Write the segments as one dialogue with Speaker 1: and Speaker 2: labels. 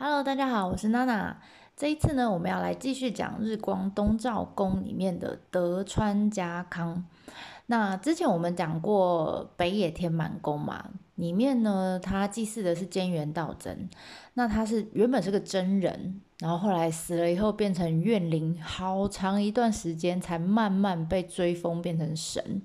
Speaker 1: Hello，大家好，我是娜娜。这一次呢，我们要来继续讲日光东照宫里面的德川家康。那之前我们讲过北野天满宫嘛，里面呢，他祭祀的是菅原道真。那他是原本是个真人，然后后来死了以后变成怨灵，好长一段时间才慢慢被追封变成神。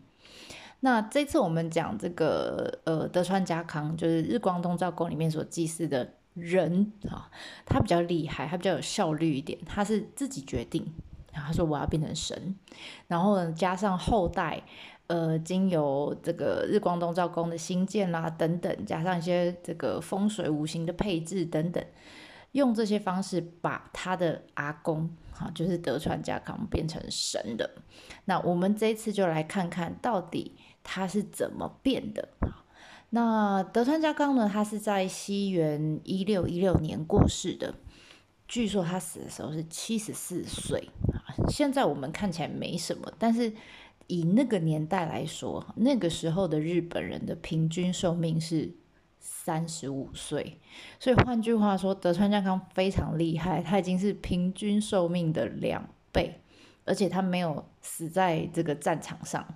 Speaker 1: 那这次我们讲这个呃德川家康，就是日光东照宫里面所祭祀的人啊，他比较厉害，他比较有效率一点，他是自己决定，他说我要变成神，然后呢加上后代。呃，经由这个日光东照宫的新建啦，等等，加上一些这个风水五行的配置等等，用这些方式把他的阿公，哈，就是德川家康变成神的。那我们这一次就来看看到底他是怎么变的。那德川家康呢，他是在西元一六一六年过世的，据说他死的时候是七十四岁。现在我们看起来没什么，但是。以那个年代来说，那个时候的日本人的平均寿命是三十五岁，所以换句话说，德川家康非常厉害，他已经是平均寿命的两倍，而且他没有死在这个战场上，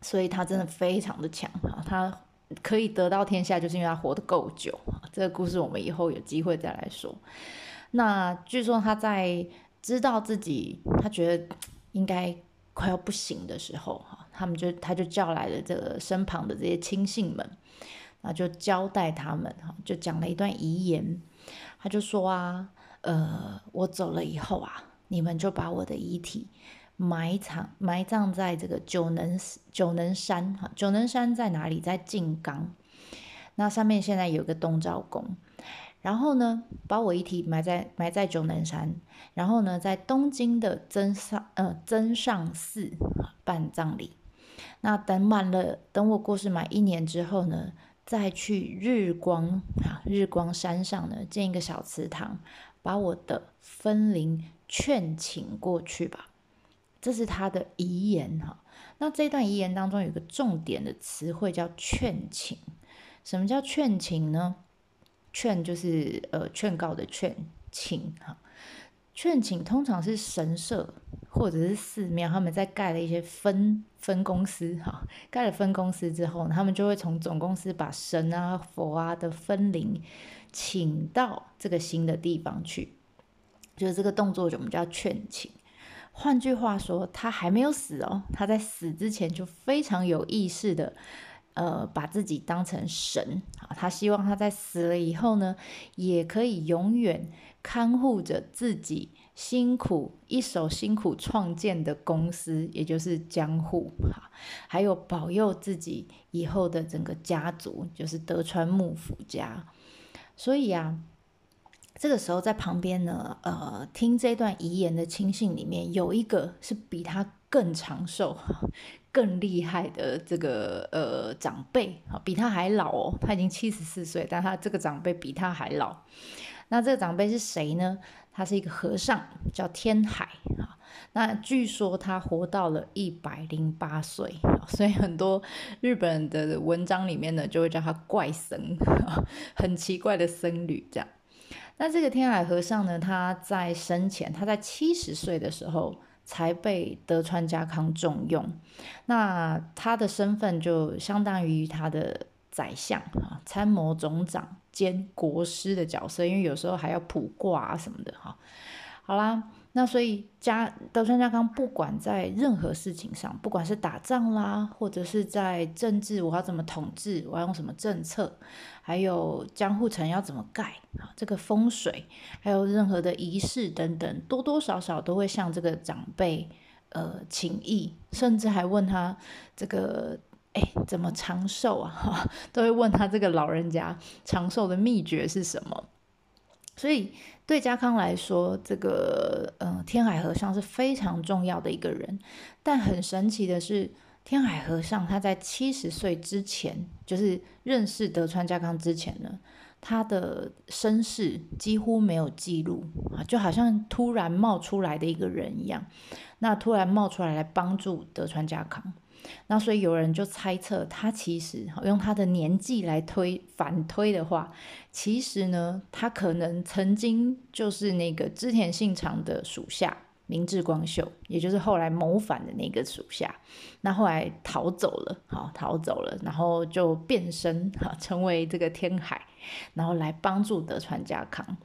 Speaker 1: 所以他真的非常的强啊！他可以得到天下，就是因为他活得够久这个故事我们以后有机会再来说。那据说他在知道自己，他觉得应该。快要不行的时候，哈，他们就他就叫来了这个身旁的这些亲信们，啊，就交代他们，哈，就讲了一段遗言。他就说啊，呃，我走了以后啊，你们就把我的遗体埋藏埋葬在这个九能九能山，哈，九能山在哪里？在静冈。那上面现在有个东照宫。然后呢，把我遗体埋在埋在九能山，然后呢，在东京的增上呃增上寺办葬礼。那等满了，等我过世满一年之后呢，再去日光啊日光山上呢建一个小祠堂，把我的分灵劝请过去吧。这是他的遗言哈。那这段遗言当中有个重点的词汇叫劝请。什么叫劝请呢？劝就是呃劝告的劝请哈，劝请通常是神社或者是寺庙，他们在盖了一些分分公司哈，盖了分公司之后，他们就会从总公司把神啊佛啊的分灵请到这个新的地方去，就是这个动作我们叫劝请。换句话说，他还没有死哦，他在死之前就非常有意识的。呃，把自己当成神啊，他希望他在死了以后呢，也可以永远看护着自己辛苦一手辛苦创建的公司，也就是江户哈，还有保佑自己以后的整个家族，就是德川幕府家。所以啊，这个时候在旁边呢，呃，听这段遗言的亲信里面有一个是比他更长寿。更厉害的这个呃长辈啊，比他还老哦，他已经七十四岁，但他这个长辈比他还老。那这个长辈是谁呢？他是一个和尚，叫天海啊。那据说他活到了一百零八岁，所以很多日本的文章里面呢，就会叫他怪僧，很奇怪的僧侣这样。那这个天海和尚呢，他在生前，他在七十岁的时候。才被德川家康重用，那他的身份就相当于他的宰相啊，参谋总长兼国师的角色，因为有时候还要卜卦啊什么的哈。好啦，那所以家德川家康不管在任何事情上，不管是打仗啦，或者是在政治，我要怎么统治，我要用什么政策，还有江户城要怎么盖啊，这个风水，还有任何的仪式等等，多多少少都会向这个长辈呃请意，甚至还问他这个哎怎么长寿啊，都会问他这个老人家长寿的秘诀是什么。所以对家康来说，这个呃天海和尚是非常重要的一个人。但很神奇的是，天海和尚他在七十岁之前，就是认识德川家康之前呢，他的身世几乎没有记录啊，就好像突然冒出来的一个人一样。那突然冒出来来帮助德川家康。那所以有人就猜测，他其实用他的年纪来推反推的话，其实呢，他可能曾经就是那个织田信长的属下明智光秀，也就是后来谋反的那个属下。那后来逃走了，好逃走了，然后就变身哈，成为这个天海，然后来帮助德川家康。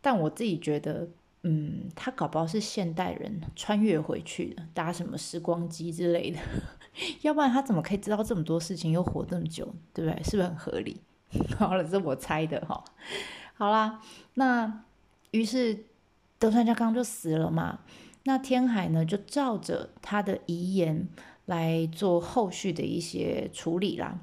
Speaker 1: 但我自己觉得。嗯，他搞不好是现代人穿越回去的，搭什么时光机之类的，要不然他怎么可以知道这么多事情，又活这么久，对不对？是不是很合理？好了，这我猜的哈。好啦，那于是德川家康就死了嘛。那天海呢，就照着他的遗言来做后续的一些处理啦。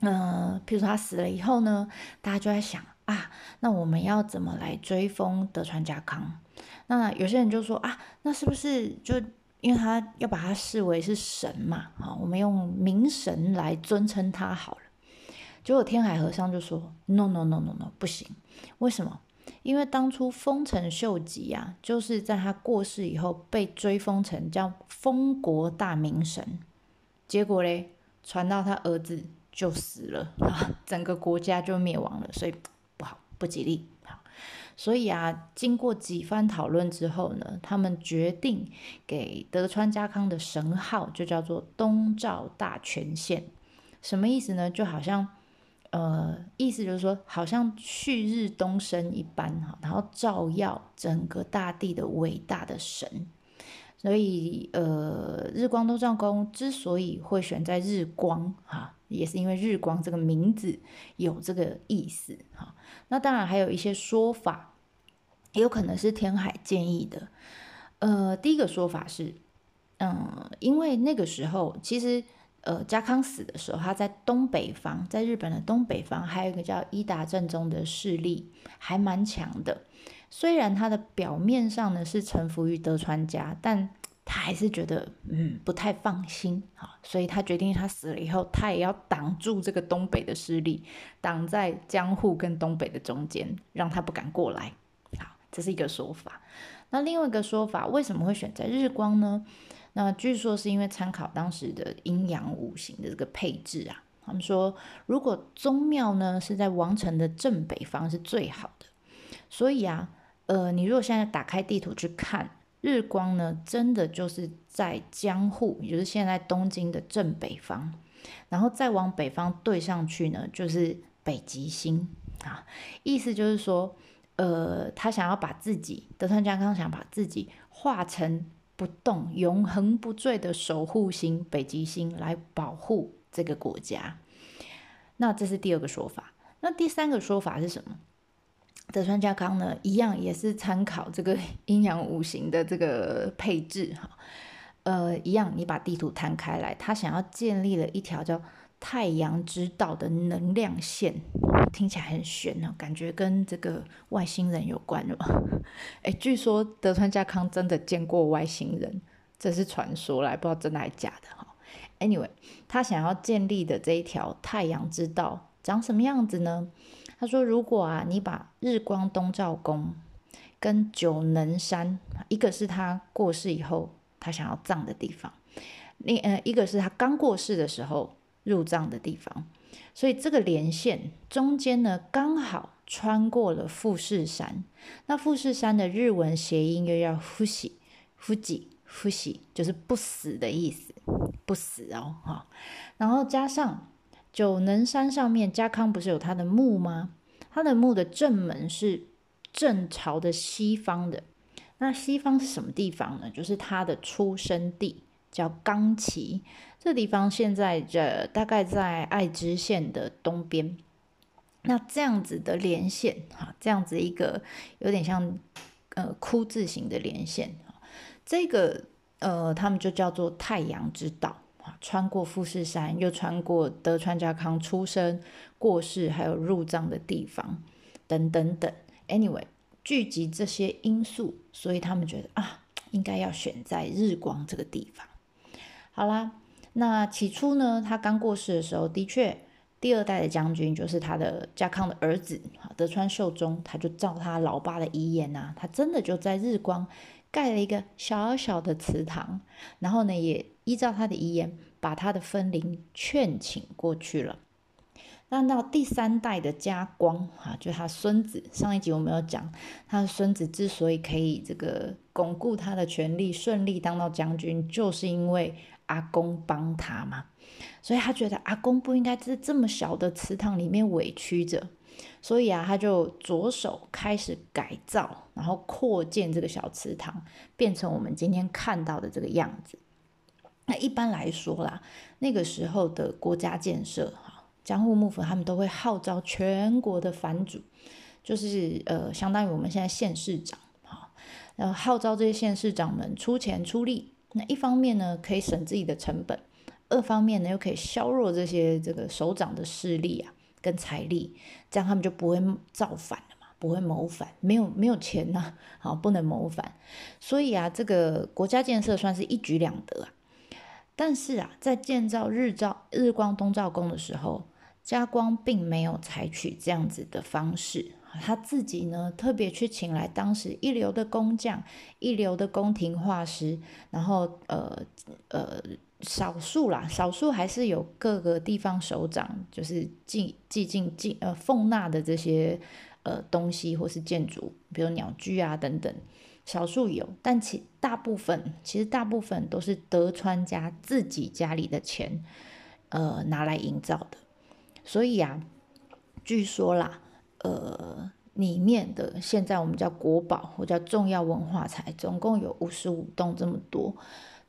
Speaker 1: 嗯，譬如说他死了以后呢，大家就在想。啊，那我们要怎么来追封德川家康？那有些人就说啊，那是不是就因为他要把他视为是神嘛？好，我们用明神来尊称他好了。结果天海和尚就说：“No No No No No，不行。为什么？因为当初丰臣秀吉啊，就是在他过世以后被追封成叫封国大明神，结果嘞，传到他儿子就死了，整个国家就灭亡了，所以。”不吉利，好，所以啊，经过几番讨论之后呢，他们决定给德川家康的神号就叫做东照大权现，什么意思呢？就好像，呃，意思就是说，好像旭日东升一般哈，然后照耀整个大地的伟大的神。所以，呃，日光东照宫之所以会选在日光，哈，也是因为日光这个名字有这个意思，那当然还有一些说法，也有可能是天海建议的。呃，第一个说法是，嗯，因为那个时候其实，呃，家康死的时候，他在东北方，在日本的东北方，还有一个叫伊达正宗的势力还蛮强的。虽然他的表面上呢是臣服于德川家，但他还是觉得嗯不太放心啊，所以他决定他死了以后，他也要挡住这个东北的势力，挡在江户跟东北的中间，让他不敢过来。好，这是一个说法。那另外一个说法，为什么会选在日光呢？那据说是因为参考当时的阴阳五行的这个配置啊。他们说，如果宗庙呢是在王城的正北方是最好的，所以啊。呃，你如果现在打开地图去看，日光呢，真的就是在江户，也就是现在东京的正北方，然后再往北方对上去呢，就是北极星啊。意思就是说，呃，他想要把自己，德川家康想把自己化成不动、永恒不坠的守护星——北极星，来保护这个国家。那这是第二个说法。那第三个说法是什么？德川家康呢，一样也是参考这个 阴阳五行的这个配置哈，呃，一样，你把地图摊开来，他想要建立了一条叫太阳之道的能量线，听起来很玄哦，感觉跟这个外星人有关了。哎，据说德川家康真的见过外星人，这是传说来，不知道真的还是假的哈。Anyway，他想要建立的这一条太阳之道长什么样子呢？他说：“如果啊，你把日光东照宫跟九能山，一个是他过世以后他想要葬的地方，另呃一个是他刚过世的时候入葬的地方，所以这个连线中间呢，刚好穿过了富士山。那富士山的日文谐音又叫富喜，富吉，富喜就是不死的意思，不死哦，哈。然后加上。”九能山上面，家康不是有他的墓吗？他的墓的正门是正朝的西方的。那西方是什么地方呢？就是他的出生地，叫冈崎。这地方现在这大概在爱知县的东边。那这样子的连线，哈，这样子一个有点像呃枯字形的连线，这个呃，他们就叫做太阳之道。穿过富士山，又穿过德川家康出生、过世，还有入葬的地方，等等等。Anyway，聚集这些因素，所以他们觉得啊，应该要选在日光这个地方。好啦，那起初呢，他刚过世的时候，的确，第二代的将军就是他的家康的儿子德川秀忠，他就照他老爸的遗言呐，他真的就在日光盖了一个小小的祠堂，然后呢，也依照他的遗言。把他的分灵劝请过去了。那到第三代的家光啊，就他孙子。上一集我们有讲，他的孙子之所以可以这个巩固他的权力，顺利当到将军，就是因为阿公帮他嘛。所以他觉得阿公不应该在这么小的祠堂里面委屈着，所以啊，他就着手开始改造，然后扩建这个小祠堂，变成我们今天看到的这个样子。那一般来说啦，那个时候的国家建设。江户幕府他们都会号召全国的藩主，就是呃，相当于我们现在县市长，哈，然后号召这些县市长们出钱出力。那一方面呢，可以省自己的成本；二方面呢，又可以削弱这些这个首长的势力啊，跟财力，这样他们就不会造反了嘛，不会谋反。没有没有钱呐，好，不能谋反。所以啊，这个国家建设算是一举两得啊。但是啊，在建造日照日光东照宫的时候，家光并没有采取这样子的方式，他自己呢特别去请来当时一流的工匠、一流的宫廷画师，然后呃呃少数啦，少数还是有各个地方首长，就是进进进进呃奉纳的这些呃东西或是建筑，比如鸟居啊等等，少数有，但其大部分其实大部分都是德川家自己家里的钱呃拿来营造的。所以啊，据说啦，呃，里面的现在我们叫国宝或叫重要文化财，总共有五十五栋这么多。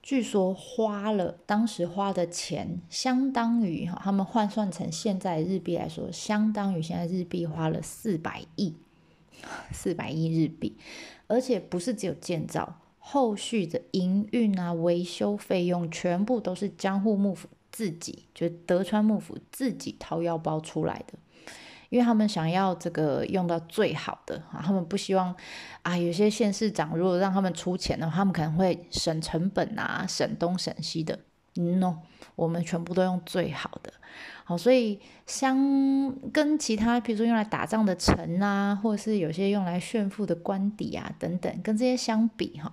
Speaker 1: 据说花了当时花的钱，相当于哈，他们换算成现在日币来说，相当于现在日币花了四百亿，四百亿日币，而且不是只有建造，后续的营运啊、维修费用全部都是江户幕府。自己就德川幕府自己掏腰包出来的，因为他们想要这个用到最好的啊，他们不希望啊，有些县市长如果让他们出钱的话，他们可能会省成本啊，省东省西的。No，我们全部都用最好的。好，所以相跟其他，比如说用来打仗的城啊，或者是有些用来炫富的官邸啊等等，跟这些相比哈。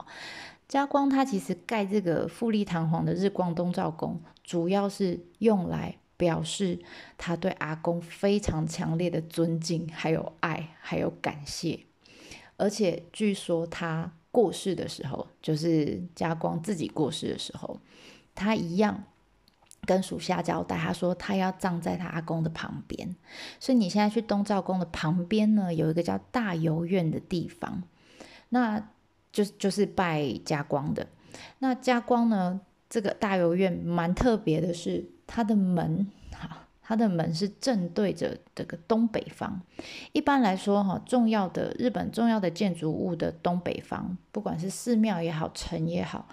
Speaker 1: 家光他其实盖这个富丽堂皇的日光东照宫，主要是用来表示他对阿公非常强烈的尊敬、还有爱、还有感谢。而且据说他过世的时候，就是家光自己过世的时候，他一样跟属下交代，他说他要葬在他阿公的旁边。所以你现在去东照宫的旁边呢，有一个叫大游院的地方，那。就就是拜家光的，那家光呢？这个大游院蛮特别的，是它的门，哈，它的门是正对着这个东北方。一般来说，哈，重要的日本重要的建筑物的东北方，不管是寺庙也好，城也好，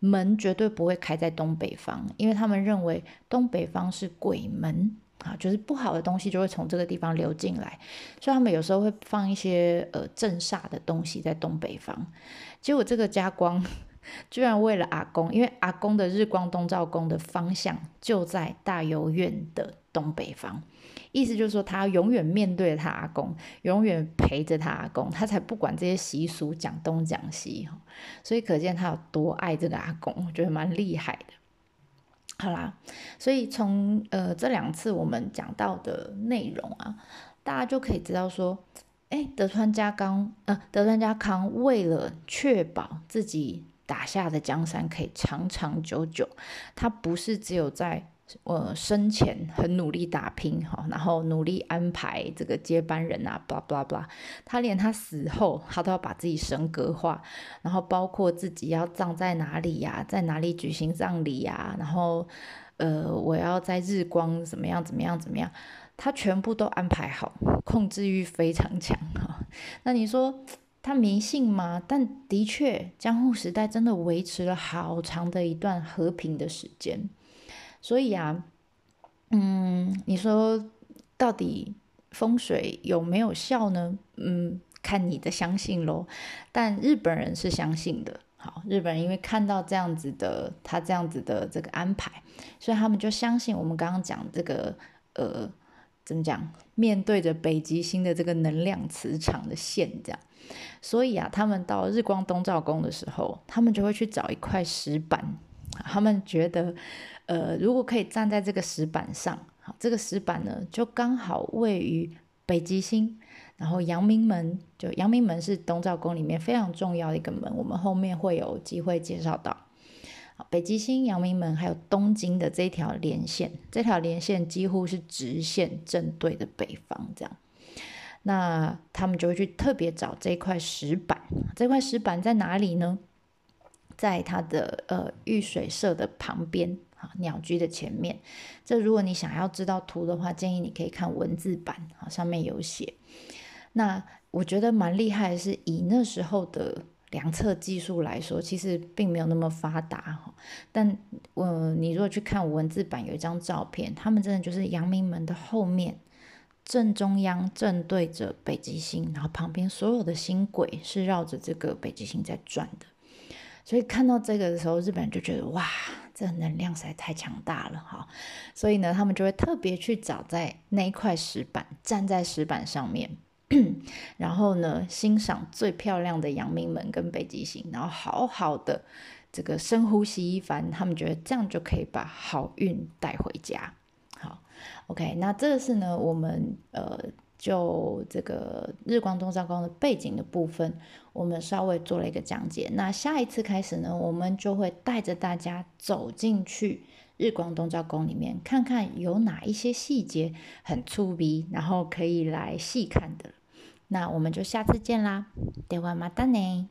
Speaker 1: 门绝对不会开在东北方，因为他们认为东北方是鬼门。啊，就是不好的东西就会从这个地方流进来，所以他们有时候会放一些呃镇煞的东西在东北方。结果这个家光居然为了阿公，因为阿公的日光东照宫的方向就在大游院的东北方，意思就是说他永远面对他阿公，永远陪着他阿公，他才不管这些习俗讲东讲西。所以可见他有多爱这个阿公，我觉得蛮厉害的。好啦，所以从呃这两次我们讲到的内容啊，大家就可以知道说，哎，德川家康呃，德川家康为了确保自己打下的江山可以长长久久，他不是只有在。呃，生前很努力打拼哈，然后努力安排这个接班人啊，巴拉巴拉巴拉。他连他死后，他都要把自己神格化，然后包括自己要葬在哪里呀，在哪里举行葬礼呀，然后呃，我要在日光怎么样怎么样怎么样，他全部都安排好，控制欲非常强哈。那你说他迷信吗？但的确，江户时代真的维持了好长的一段和平的时间。所以啊，嗯，你说到底风水有没有效呢？嗯，看你的相信喽。但日本人是相信的。好，日本人因为看到这样子的，他这样子的这个安排，所以他们就相信我们刚刚讲这个，呃，怎么讲？面对着北极星的这个能量磁场的线，这样。所以啊，他们到日光东照宫的时候，他们就会去找一块石板，他们觉得。呃，如果可以站在这个石板上，这个石板呢就刚好位于北极星，然后阳明门，就阳明门是东照宫里面非常重要的一个门，我们后面会有机会介绍到。北极星、阳明门还有东京的这一条连线，这条连线几乎是直线正对的北方，这样。那他们就会去特别找这块石板，这块石板在哪里呢？在它的呃玉水社的旁边，啊，鸟居的前面。这如果你想要知道图的话，建议你可以看文字版，啊，上面有写。那我觉得蛮厉害的是，以那时候的。量测技术来说，其实并没有那么发达哈。但呃，你如果去看文字版，有一张照片，他们真的就是阳明门的后面正中央正对着北极星，然后旁边所有的星轨是绕着这个北极星在转的。所以看到这个的时候，日本人就觉得哇，这能量实在太强大了哈。所以呢，他们就会特别去找在那一块石板，站在石板上面。然后呢，欣赏最漂亮的阳明门跟北极星，然后好好的这个深呼吸一番，他们觉得这样就可以把好运带回家。好，OK，那这个是呢，我们呃就这个日光东照宫的背景的部分，我们稍微做了一个讲解。那下一次开始呢，我们就会带着大家走进去。日光东照宫里面，看看有哪一些细节很粗逼，然后可以来细看的。那我们就下次见啦，ではまたね。